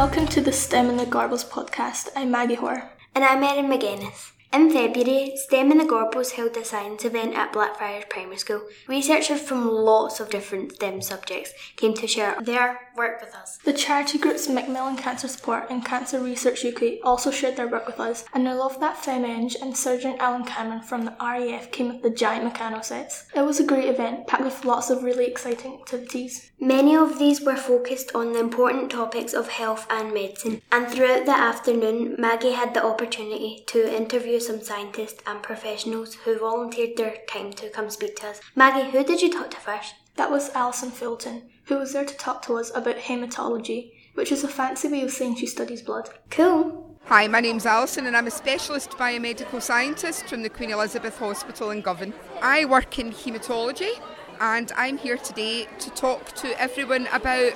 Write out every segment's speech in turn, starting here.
Welcome to the STEM and the Gorbals podcast. I'm Maggie Hoare. And I'm Erin McGuinness. In February, STEM and the Gorbals held a science event at Blackfriars Primary School. Researchers from lots of different STEM subjects came to share their work with us. The charity groups Macmillan Cancer Support and Cancer Research UK also shared their work with us, and I love that FemEng and Surgeon Alan Cameron from the RAF came with the giant Meccano sets. It was a great event, packed with lots of really exciting activities. Many of these were focused on the important topics of health and medicine, and throughout the afternoon, Maggie had the opportunity to interview some scientists and professionals who volunteered their time to come speak to us. Maggie, who did you talk to first? That was Alison Fulton, who was there to talk to us about hematology, which is a fancy way of saying she studies blood. Cool. Hi, my name's Alison and I'm a specialist biomedical scientist from the Queen Elizabeth Hospital in Govan. I work in haematology and I'm here today to talk to everyone about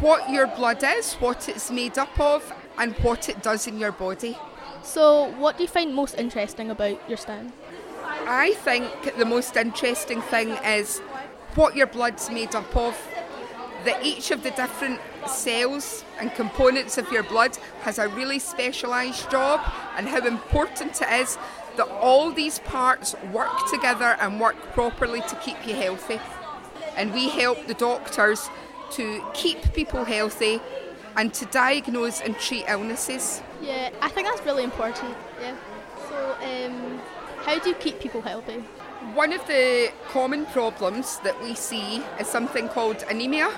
what your blood is, what it's made up of, and what it does in your body. So, what do you find most interesting about your stand? I think the most interesting thing is what your blood's made up of, that each of the different cells and components of your blood has a really specialised job, and how important it is that all these parts work together and work properly to keep you healthy. And we help the doctors to keep people healthy and to diagnose and treat illnesses. Yeah, I think that's really important. Yeah. So, um, how do you keep people healthy? One of the common problems that we see is something called anemia,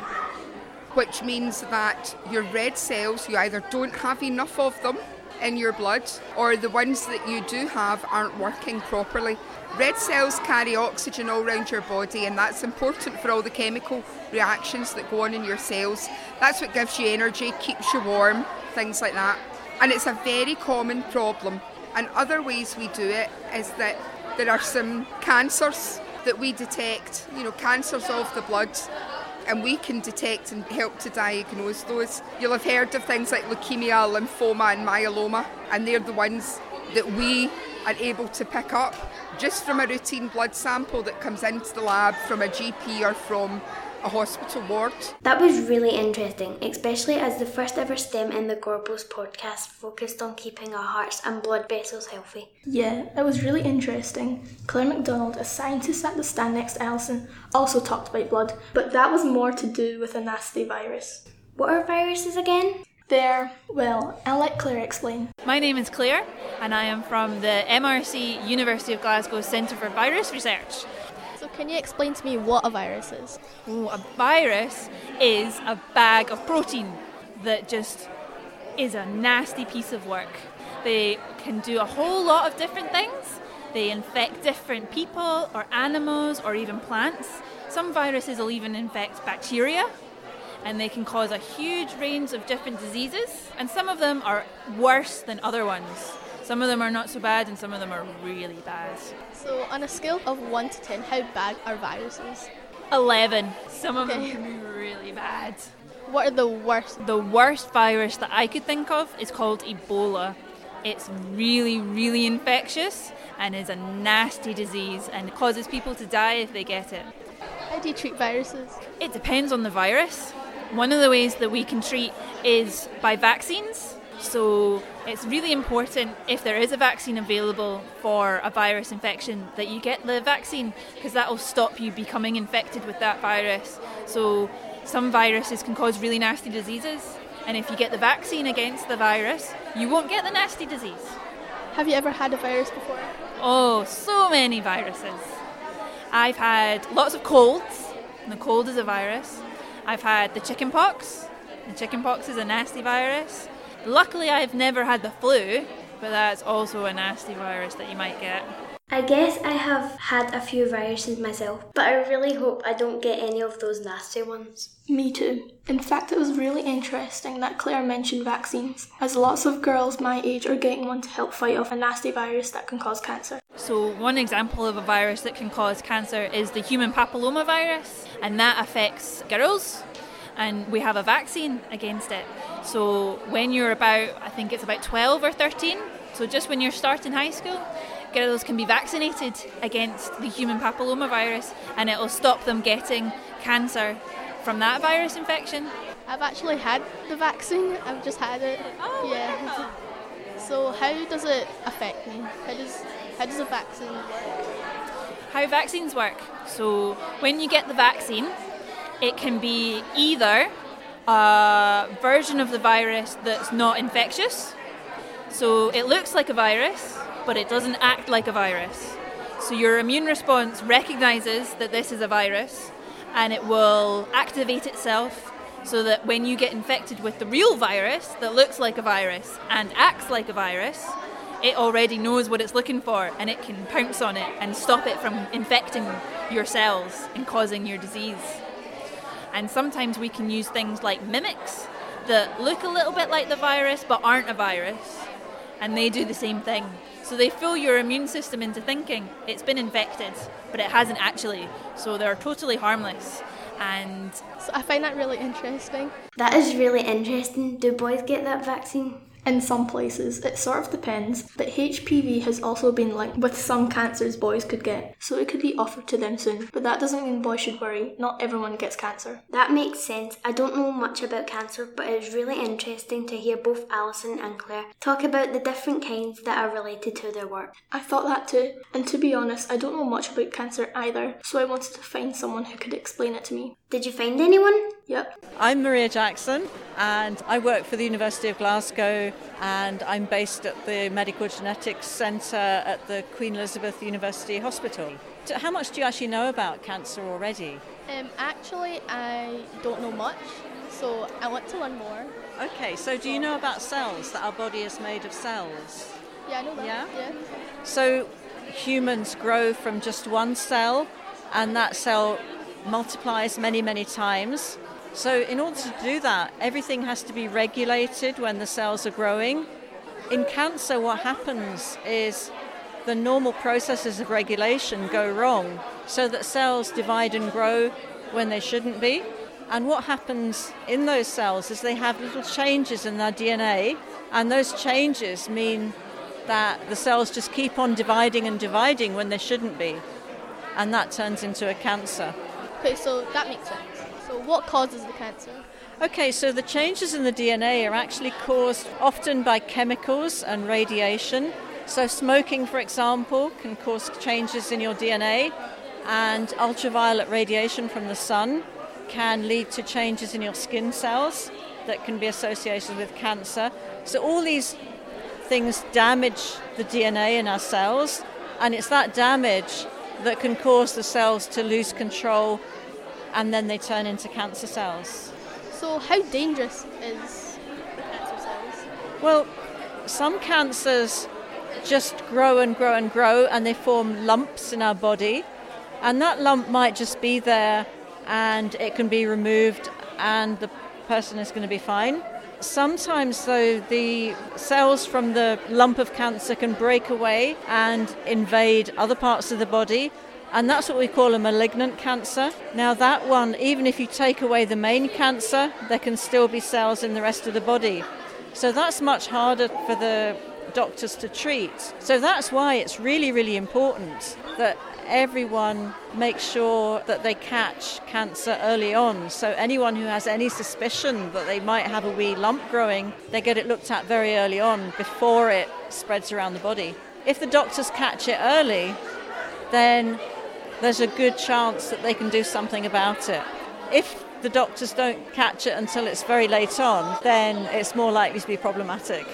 which means that your red cells, you either don't have enough of them in your blood, or the ones that you do have aren't working properly. Red cells carry oxygen all around your body, and that's important for all the chemical reactions that go on in your cells. That's what gives you energy, keeps you warm, things like that. And it's a very common problem. And other ways we do it is that there are some cancers that we detect, you know, cancers of the blood, and we can detect and help to diagnose those. You'll have heard of things like leukemia, lymphoma, and myeloma, and they're the ones that we are able to pick up just from a routine blood sample that comes into the lab from a GP or from a hospital ward. That was really interesting, especially as the first ever STEM in the Gorbals podcast focused on keeping our hearts and blood vessels healthy. Yeah, it was really interesting. Claire MacDonald, a scientist at the stand next to Alison, also talked about blood, but that was more to do with a nasty virus. What are viruses again? There, well, I'll let Claire explain. My name is Claire, and I am from the MRC University of Glasgow Centre for Virus Research. Can you explain to me what a virus is? Oh, a virus is a bag of protein that just is a nasty piece of work. They can do a whole lot of different things. They infect different people or animals or even plants. Some viruses will even infect bacteria and they can cause a huge range of different diseases. And some of them are worse than other ones. Some of them are not so bad, and some of them are really bad. So, on a scale of 1 to 10, how bad are viruses? 11. Some of Okay. them can be really bad. What are the worst? The worst virus that I could think of is called Ebola. It's really, really infectious and is a nasty disease and causes people to die if they get it. How do you treat viruses? It depends on the virus. One of the ways that we can treat is by vaccines. So it's really important if there is a vaccine available for a virus infection that you get the vaccine because that will stop you becoming infected with that virus. So some viruses can cause really nasty diseases, and if you get the vaccine against the virus, you won't get the nasty disease. Have you ever had a virus before? Oh, so many viruses. I've had lots of colds, and the cold is a virus. I've had the chicken pox. The chicken pox is a nasty virus. Luckily, I've never had the flu, but that's also a nasty virus that you might get. I guess I have had a few viruses myself, but I really hope I don't get any of those nasty ones. Me too. In fact, it was really interesting that Claire mentioned vaccines, as lots of girls my age are getting one to help fight off a nasty virus that can cause cancer. So, one example of a virus that can cause cancer is the human papillomavirus, and that affects girls, and we have a vaccine against it. So, when you're about, I think it's about 12 or 13, so just when you're starting high school, girls can be vaccinated against the human papillomavirus, and it will stop them getting cancer from that virus infection. I've actually had the vaccine. I've just had it. Oh, yeah. So how does it affect me? How does how does a vaccine work? How vaccines work. So when you get the vaccine, it can be either a version of the virus that's not infectious. So it looks like a virus, but it doesn't act like a virus. So your immune response recognizes that this is a virus and it will activate itself so that when you get infected with the real virus that looks like a virus and acts like a virus, it already knows what it's looking for and it can pounce on it and stop it from infecting your cells and causing your disease. And sometimes we can use things like mimics that look a little bit like the virus but aren't a virus, and they do the same thing. So they fool your immune system into thinking it's been infected, but it hasn't actually. So they're totally harmless. And So I find that really interesting. That is really interesting. Do boys get that vaccine? In some places, it sort of depends, but HPV has also been linked with some cancers boys could get, so it could be offered to them soon. But that doesn't mean boys should worry, not everyone gets cancer. That makes sense. I don't know much about cancer, but it is really interesting to hear both Alison and Claire talk about the different kinds that are related to their work. I thought that too, and to be honest, I don't know much about cancer either, so I wanted to find someone who could explain it to me. Did you find anyone? Yep. I'm Maria Jackson and I work for the University of Glasgow and I'm based at the Medical Genetics Centre at the Queen Elizabeth University Hospital. How much do you actually know about cancer already? Um, actually, I don't know much, so I want to learn more. Okay, so do you know about cells, that our body is made of cells? Yeah, I know that. Yeah? yeah. So humans grow from just one cell and that cell multiplies many, many times. So, in order to do that, everything has to be regulated when the cells are growing. In cancer, what happens is the normal processes of regulation go wrong, so that cells divide and grow when they shouldn't be. And what happens in those cells is they have little changes in their DNA, and those changes mean that the cells just keep on dividing and dividing when they shouldn't be. And that turns into a cancer. Okay, so that makes sense. What causes the cancer? Okay, so the changes in the DNA are actually caused often by chemicals and radiation. So, smoking, for example, can cause changes in your DNA, and ultraviolet radiation from the sun can lead to changes in your skin cells that can be associated with cancer. So, all these things damage the DNA in our cells, and it's that damage that can cause the cells to lose control and then they turn into cancer cells. So how dangerous is the cancer cells? Well, some cancers just grow and grow and grow and they form lumps in our body, and that lump might just be there and it can be removed and the person is going to be fine. Sometimes, though, the cells from the lump of cancer can break away and invade other parts of the body, and that's what we call a malignant cancer. Now, that one, even if you take away the main cancer, there can still be cells in the rest of the body. So that's much harder for the doctors to treat. So that's why it's really, really important that everyone makes sure that they catch cancer early on. So anyone who has any suspicion that they might have a wee lump growing, they get it looked at very early on before it spreads around the body. If the doctors catch it early, then there's a good chance that they can do something about it. If the doctors don't catch it until it's very late on, then it's more likely to be problematic.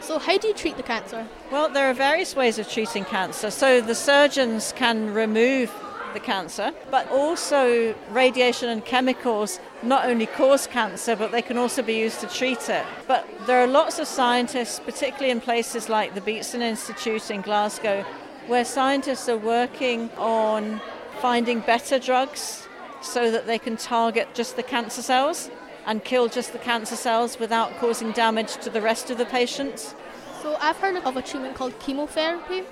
So how do you treat the cancer? Well, there are various ways of treating cancer. So the surgeons can remove the cancer, but also radiation and chemicals not only cause cancer, but they can also be used to treat it. But there are lots of scientists, particularly in places like the Beatson Institute in Glasgow, where scientists are working on finding better drugs so that they can target just the cancer cells and kill just the cancer cells without causing damage to the rest of the patients. So I've heard of a treatment called chemotherapy.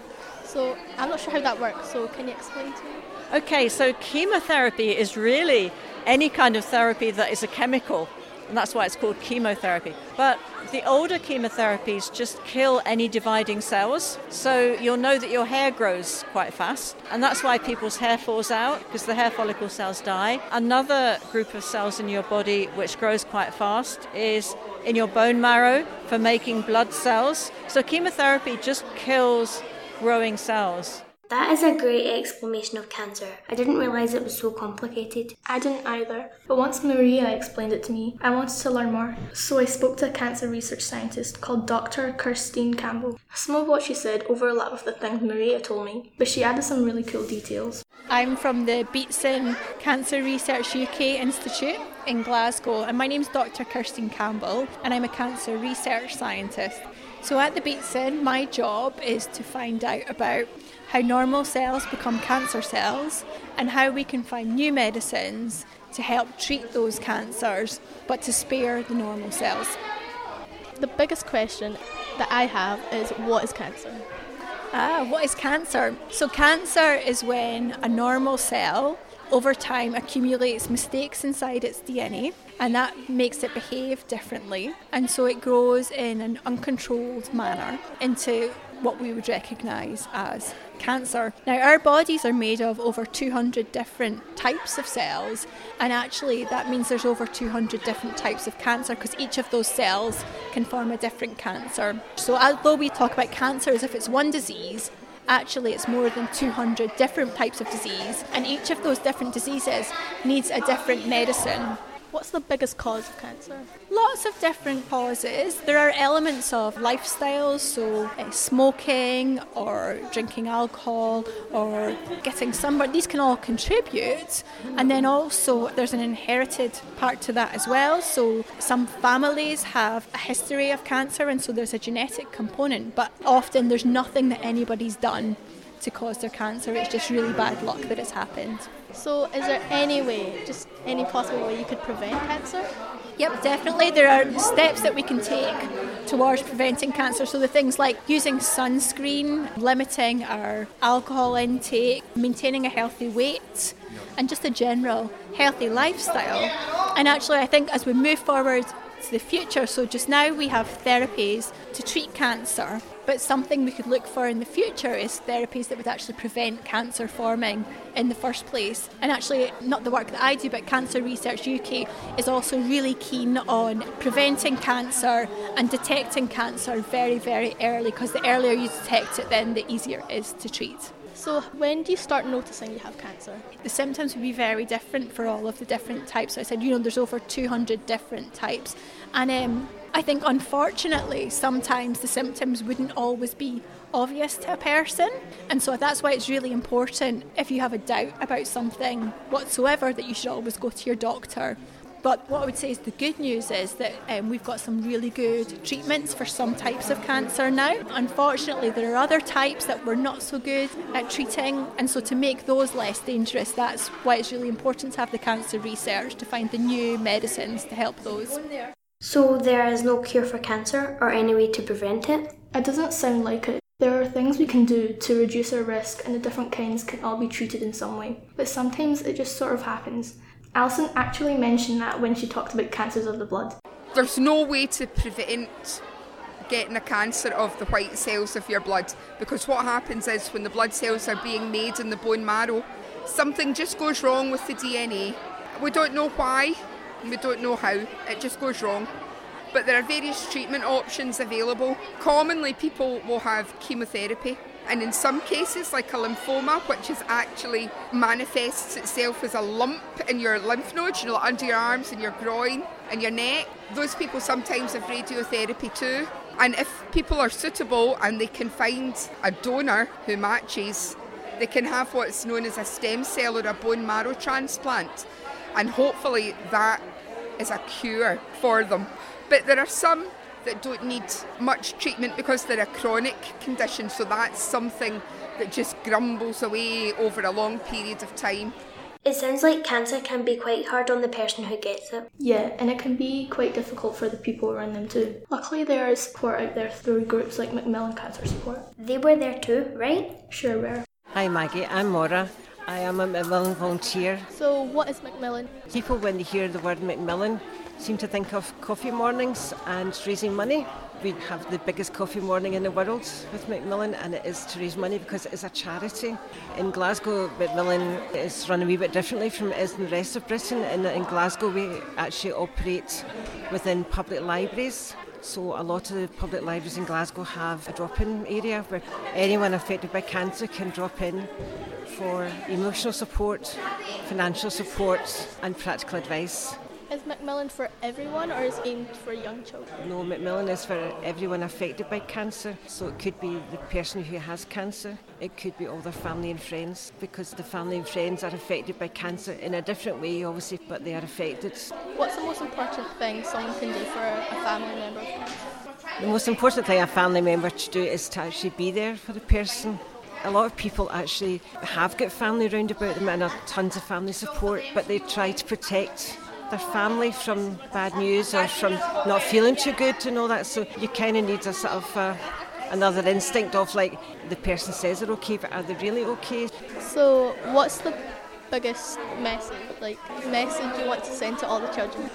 So I'm not sure how that works. So can you explain to me? Okay, so chemotherapy is really any kind of therapy that is a chemical. And that's why it's called chemotherapy. But the older chemotherapies just kill any dividing cells, so you'll know that your hair grows quite fast, and that's why people's hair falls out because the hair follicle cells die. Another group of cells in your body which grows quite fast is in your bone marrow for making blood cells. So chemotherapy just kills growing cells. That is a great explanation of cancer. I didn't realise it was so complicated. I didn't either, but once Maria explained it to me, I wanted to learn more. So I spoke to a cancer research scientist called Dr. Kirstine Campbell. Some of what she said overlap with the things Maria told me, but she added some really cool details. I'm from the Beatson Cancer Research UK Institute in Glasgow, and my name's Dr. Kirstine Campbell, and I'm a cancer research scientist. So at the Beatson, my job is to find out about how normal cells become cancer cells and how we can find new medicines to help treat those cancers but to spare the normal cells. The biggest question that I have is what is cancer? Ah, what is cancer? So, cancer is when a normal cell over time accumulates mistakes inside its DNA and that makes it behave differently. And so it grows in an uncontrolled manner into what we would recognise as cancer. Now, our bodies are made of over 200 different types of cells, and actually, that means there's over 200 different types of cancer because each of those cells can form a different cancer. So, although we talk about cancer as if it's one disease, actually it's more than 200 different types of disease, and each of those different diseases needs a different medicine. What's the biggest cause of cancer? Lots of different causes. There are elements of lifestyles, so uh, smoking or drinking alcohol or getting sunburned. These can all contribute. And then also there's an inherited part to that as well. So some families have a history of cancer, and so there's a genetic component. But often there's nothing that anybody's done to cause their cancer. It's just really bad luck that it's happened. So, is there any way, just any possible way, you could prevent cancer? Yep, definitely. There are steps that we can take towards preventing cancer. So, the things like using sunscreen, limiting our alcohol intake, maintaining a healthy weight, and just a general healthy lifestyle. And actually, I think as we move forward to the future, so just now we have therapies to treat cancer, but something we could look for in the future is therapies that would actually prevent cancer forming in the first place. And actually, not the work that I do, but Cancer Research UK is also really keen on preventing cancer and detecting cancer very, very early because the earlier you detect it, then the easier it is to treat. So, when do you start noticing you have cancer? The symptoms would be very different for all of the different types. So I said, you know, there's over 200 different types. And um, I think unfortunately sometimes the symptoms wouldn't always be obvious to a person and so that's why it's really important if you have a doubt about something whatsoever that you should always go to your doctor but what I would say is the good news is that um, we've got some really good treatments for some types of cancer now. Unfortunately, there are other types that we're not so good at treating, and so to make those less dangerous, that's why it's really important to have the cancer research to find the new medicines to help those. So, there is no cure for cancer or any way to prevent it? It doesn't sound like it. There are things we can do to reduce our risk, and the different kinds can all be treated in some way. But sometimes it just sort of happens. Alison actually mentioned that when she talked about cancers of the blood. There's no way to prevent getting a cancer of the white cells of your blood because what happens is when the blood cells are being made in the bone marrow, something just goes wrong with the DNA. We don't know why, we don't know how, it just goes wrong. But there are various treatment options available. Commonly, people will have chemotherapy and in some cases, like a lymphoma, which is actually manifests itself as a lump in your lymph nodes, you know, under your arms and your groin and your neck, those people sometimes have radiotherapy too. And if people are suitable and they can find a donor who matches, they can have what's known as a stem cell or a bone marrow transplant. And hopefully that is a cure for them. But there are some that don't need much treatment because they're a chronic condition, so that's something that just grumbles away over a long period of time. It sounds like cancer can be quite hard on the person who gets it. Yeah, and it can be quite difficult for the people around them too. Luckily, there is support out there through groups like Macmillan Cancer Support. They were there too, right? Sure, were. Hi Maggie, I'm Maura. I am a Macmillan volunteer. So, what is Macmillan? People, when they hear the word Macmillan, seem to think of coffee mornings and raising money. We have the biggest coffee morning in the world with Macmillan, and it is to raise money because it is a charity. In Glasgow, Macmillan is run a wee bit differently from it is in the rest of Britain. In, in Glasgow, we actually operate within public libraries. So a lot of the public libraries in Glasgow have a drop-in area where anyone affected by cancer can drop in for emotional support, financial support, and practical advice. Is Macmillan for everyone or is it aimed for young children? No, Macmillan is for everyone affected by cancer. So it could be the person who has cancer, it could be all their family and friends, because the family and friends are affected by cancer in a different way, obviously, but they are affected. What's the most important thing someone can do for a family member? The most important thing a family member to do is to actually be there for the person a lot of people actually have got family around about them and have tons of family support, but they try to protect their family from bad news or from not feeling too good and all that. So you kind of need a sort of uh, another instinct of like the person says they're okay, but are they really okay? So what's the biggest message, like message you want to send to all the children?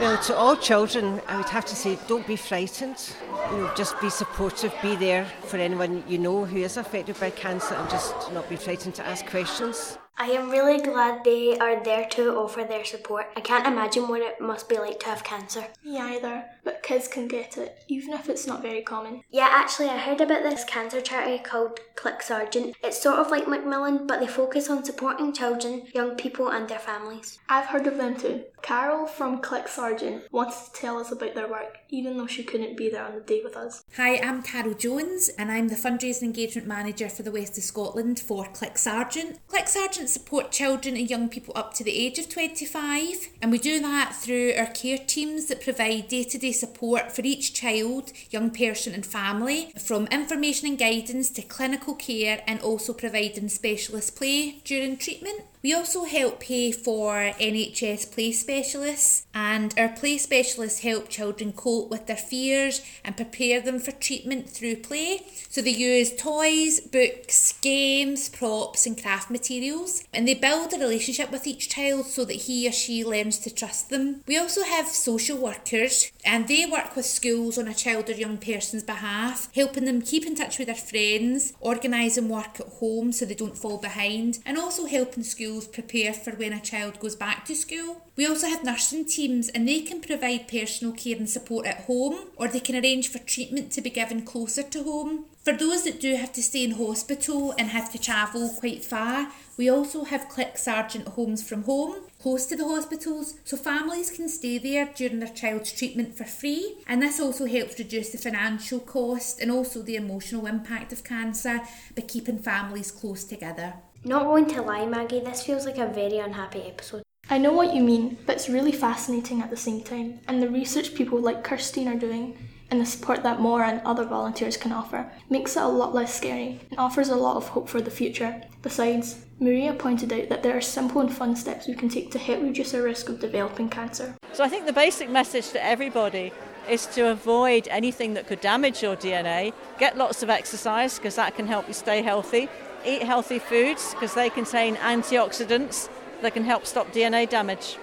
Well, to all children, I would have to say, don't be frightened. You know, just be supportive, be there for anyone you know who is affected by cancer, and just not be frightened to ask questions. I am really glad they are there to offer their support. I can't imagine what it must be like to have cancer. Me either, but kids can get it, even if it's not very common. Yeah, actually, I heard about this cancer charity called Click CLIC Sargent. It's sort of like Macmillan, but they focus on supporting children, young people, and their families. I've heard of them too. Carol from Click CLIC Sargent wanted to tell us about their work, even though she couldn't be there on the day with us. Hi, I'm Carol Jones, and I'm the fundraising engagement manager for the West of Scotland for CLIC Sargent. Clicksargent support children and young people up to the age of 25, and we do that through our care teams that provide day to day support for each child, young person, and family, from information and guidance to clinical care, and also providing specialist play during treatment. We also help pay for NHS play specialists, and our play specialists help children cope with their fears and prepare them for treatment through play. So they use toys, books, games, props, and craft materials, and they build a relationship with each child so that he or she learns to trust them. We also have social workers, and they work with schools on a child or young person's behalf, helping them keep in touch with their friends, organising work at home so they don't fall behind, and also helping schools prepare for when a child goes back to school. We also have nursing teams and they can provide personal care and support at home or they can arrange for treatment to be given closer to home. For those that do have to stay in hospital and have to travel quite far, we also have CLIC Sargent homes from home, close to the hospitals, so families can stay there during their child's treatment for free. And this also helps reduce the financial cost and also the emotional impact of cancer by keeping families close together. Not going to lie, Maggie, this feels like a very unhappy episode. I know what you mean, but it's really fascinating at the same time, and the research people like Kirstine are doing and the support that Maura and other volunteers can offer makes it a lot less scary and offers a lot of hope for the future. Besides, Maria pointed out that there are simple and fun steps we can take to help reduce our risk of developing cancer. So I think the basic message to everybody is to avoid anything that could damage your DNA. Get lots of exercise because that can help you stay healthy. Eat healthy foods because they contain antioxidants that can help stop DNA damage.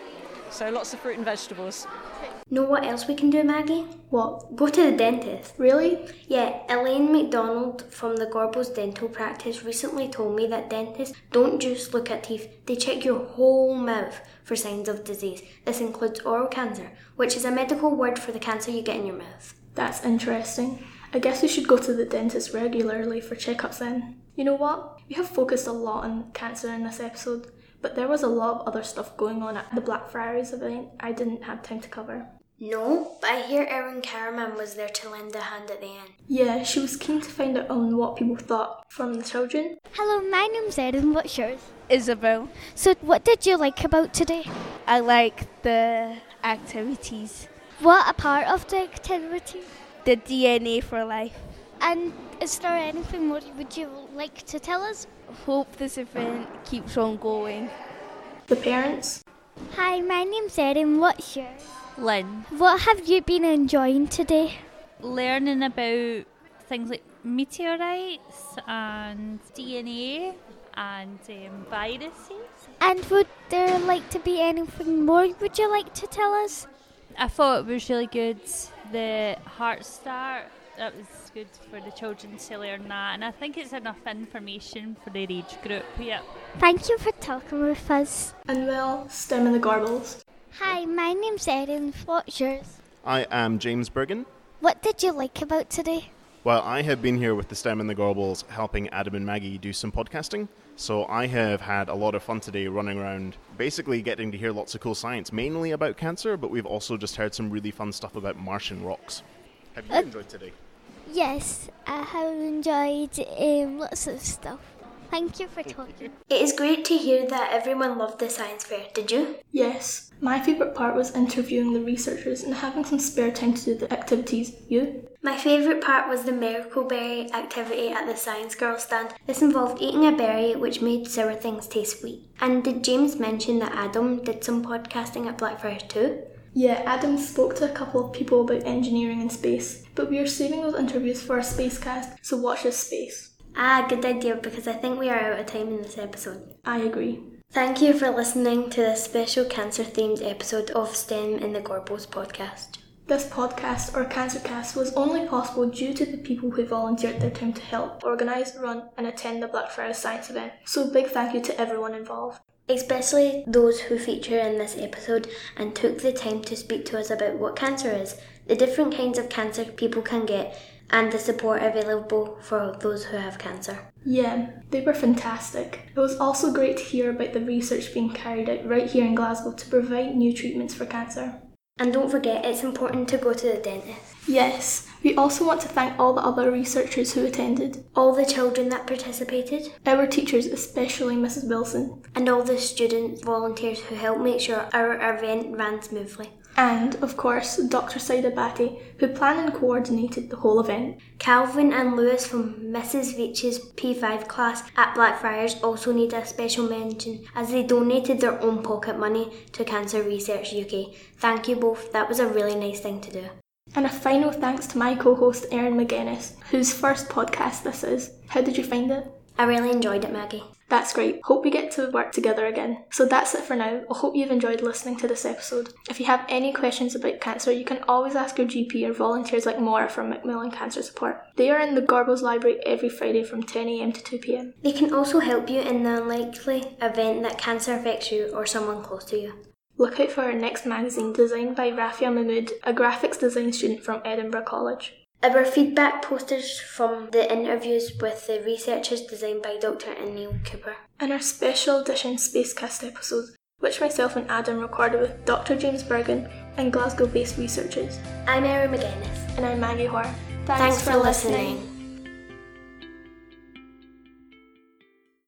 So lots of fruit and vegetables. Know what else we can do, Maggie? What? Go to the dentist. Really? Yeah, Elaine McDonald from the Gorbals Dental Practice recently told me that dentists don't just look at teeth, they check your whole mouth for signs of disease. This includes oral cancer, which is a medical word for the cancer you get in your mouth. That's interesting. I guess we should go to the dentist regularly for checkups then. You know what? We have focused a lot on cancer in this episode, but there was a lot of other stuff going on at the Blackfriars event I didn't have time to cover. No, but I hear Erin Caraman was there to lend a hand at the end. Yeah, she was keen to find out on what people thought from the children. Hello, my name's Erin. What's yours? Isabel. So, what did you like about today? I like the activities. What a part of the activity? The DNA for life. And is there anything more would you like to tell us? Hope this event keeps on going. The parents. Hi, my name's Erin. What's yours? Lynn. What have you been enjoying today? Learning about things like meteorites and DNA and um, viruses. And would there like to be anything more would you like to tell us? I thought it was really good. The Heart Start, that was good for the children to learn that, and I think it's enough information for their age group. Yeah. Thank you for talking with us. And well, STEM and the Gorbals. Hi, my name's Erin. What's yours? I am James Bergen. What did you like about today? Well, I have been here with the STEM and the Gorbals helping Adam and Maggie do some podcasting. So I have had a lot of fun today running around, basically getting to hear lots of cool science, mainly about cancer, but we've also just heard some really fun stuff about Martian rocks. Have you Uh, enjoyed today? Yes, I have enjoyed um, lots of stuff. Thank you for talking. It is great to hear that everyone loved the science fair, did you? Yes, my favourite part was interviewing the researchers and having some spare time to do the activities. You? My favourite part was the miracle berry activity at the Science Girl stand. This involved eating a berry which made sour things taste sweet. And did James mention that Adam did some podcasting at Blackfriars too? Yeah, Adam spoke to a couple of people about engineering and space, but we are saving those interviews for a spacecast, so watch this space. Ah, good idea because I think we are out of time in this episode. I agree. Thank you for listening to this special cancer themed episode of STEM in the Gorbals podcast. This podcast, or Cancercast, was only possible due to the people who volunteered their time to help organise, run, and attend the Blackfriars Science event. So, big thank you to everyone involved. Especially those who feature in this episode and took the time to speak to us about what cancer is, the different kinds of cancer people can get, and the support available for those who have cancer. Yeah, they were fantastic. It was also great to hear about the research being carried out right here in Glasgow to provide new treatments for cancer. And don't forget, it's important to go to the dentist. Yes, we also want to thank all the other researchers who attended, All the children that participated, our teachers, especially Mrs. Wilson, and all the students, volunteers who helped make sure our event ran smoothly. And, of course, Dr. Saida Batty, who planned and coordinated the whole event. Calvin and Lewis from Mrs. Veitch's P5 class at Blackfriars also need a special mention as they donated their own pocket money to Cancer Research UK. Thank you both, that was a really nice thing to do. And a final thanks to my co host Erin McGuinness, whose first podcast this is. How did you find it? I really enjoyed it, Maggie. That's great. Hope we get to work together again. So that's it for now. I hope you've enjoyed listening to this episode. If you have any questions about cancer, you can always ask your GP or volunteers like Maura from Macmillan Cancer Support. They are in the Gorbals Library every Friday from 10am to 2pm. They can also help you in the unlikely event that cancer affects you or someone close to you. Look out for our next magazine designed by Rafia Mahmood, a graphics design student from Edinburgh College. Our feedback posters from the interviews with the researchers designed by Dr. Neil Cooper. And our special edition Spacecast episodes, which myself and Adam recorded with Dr. James Bergen and Glasgow based researchers. I'm Erin McGuinness. And I'm Maggie Hoare. Thanks, for listening.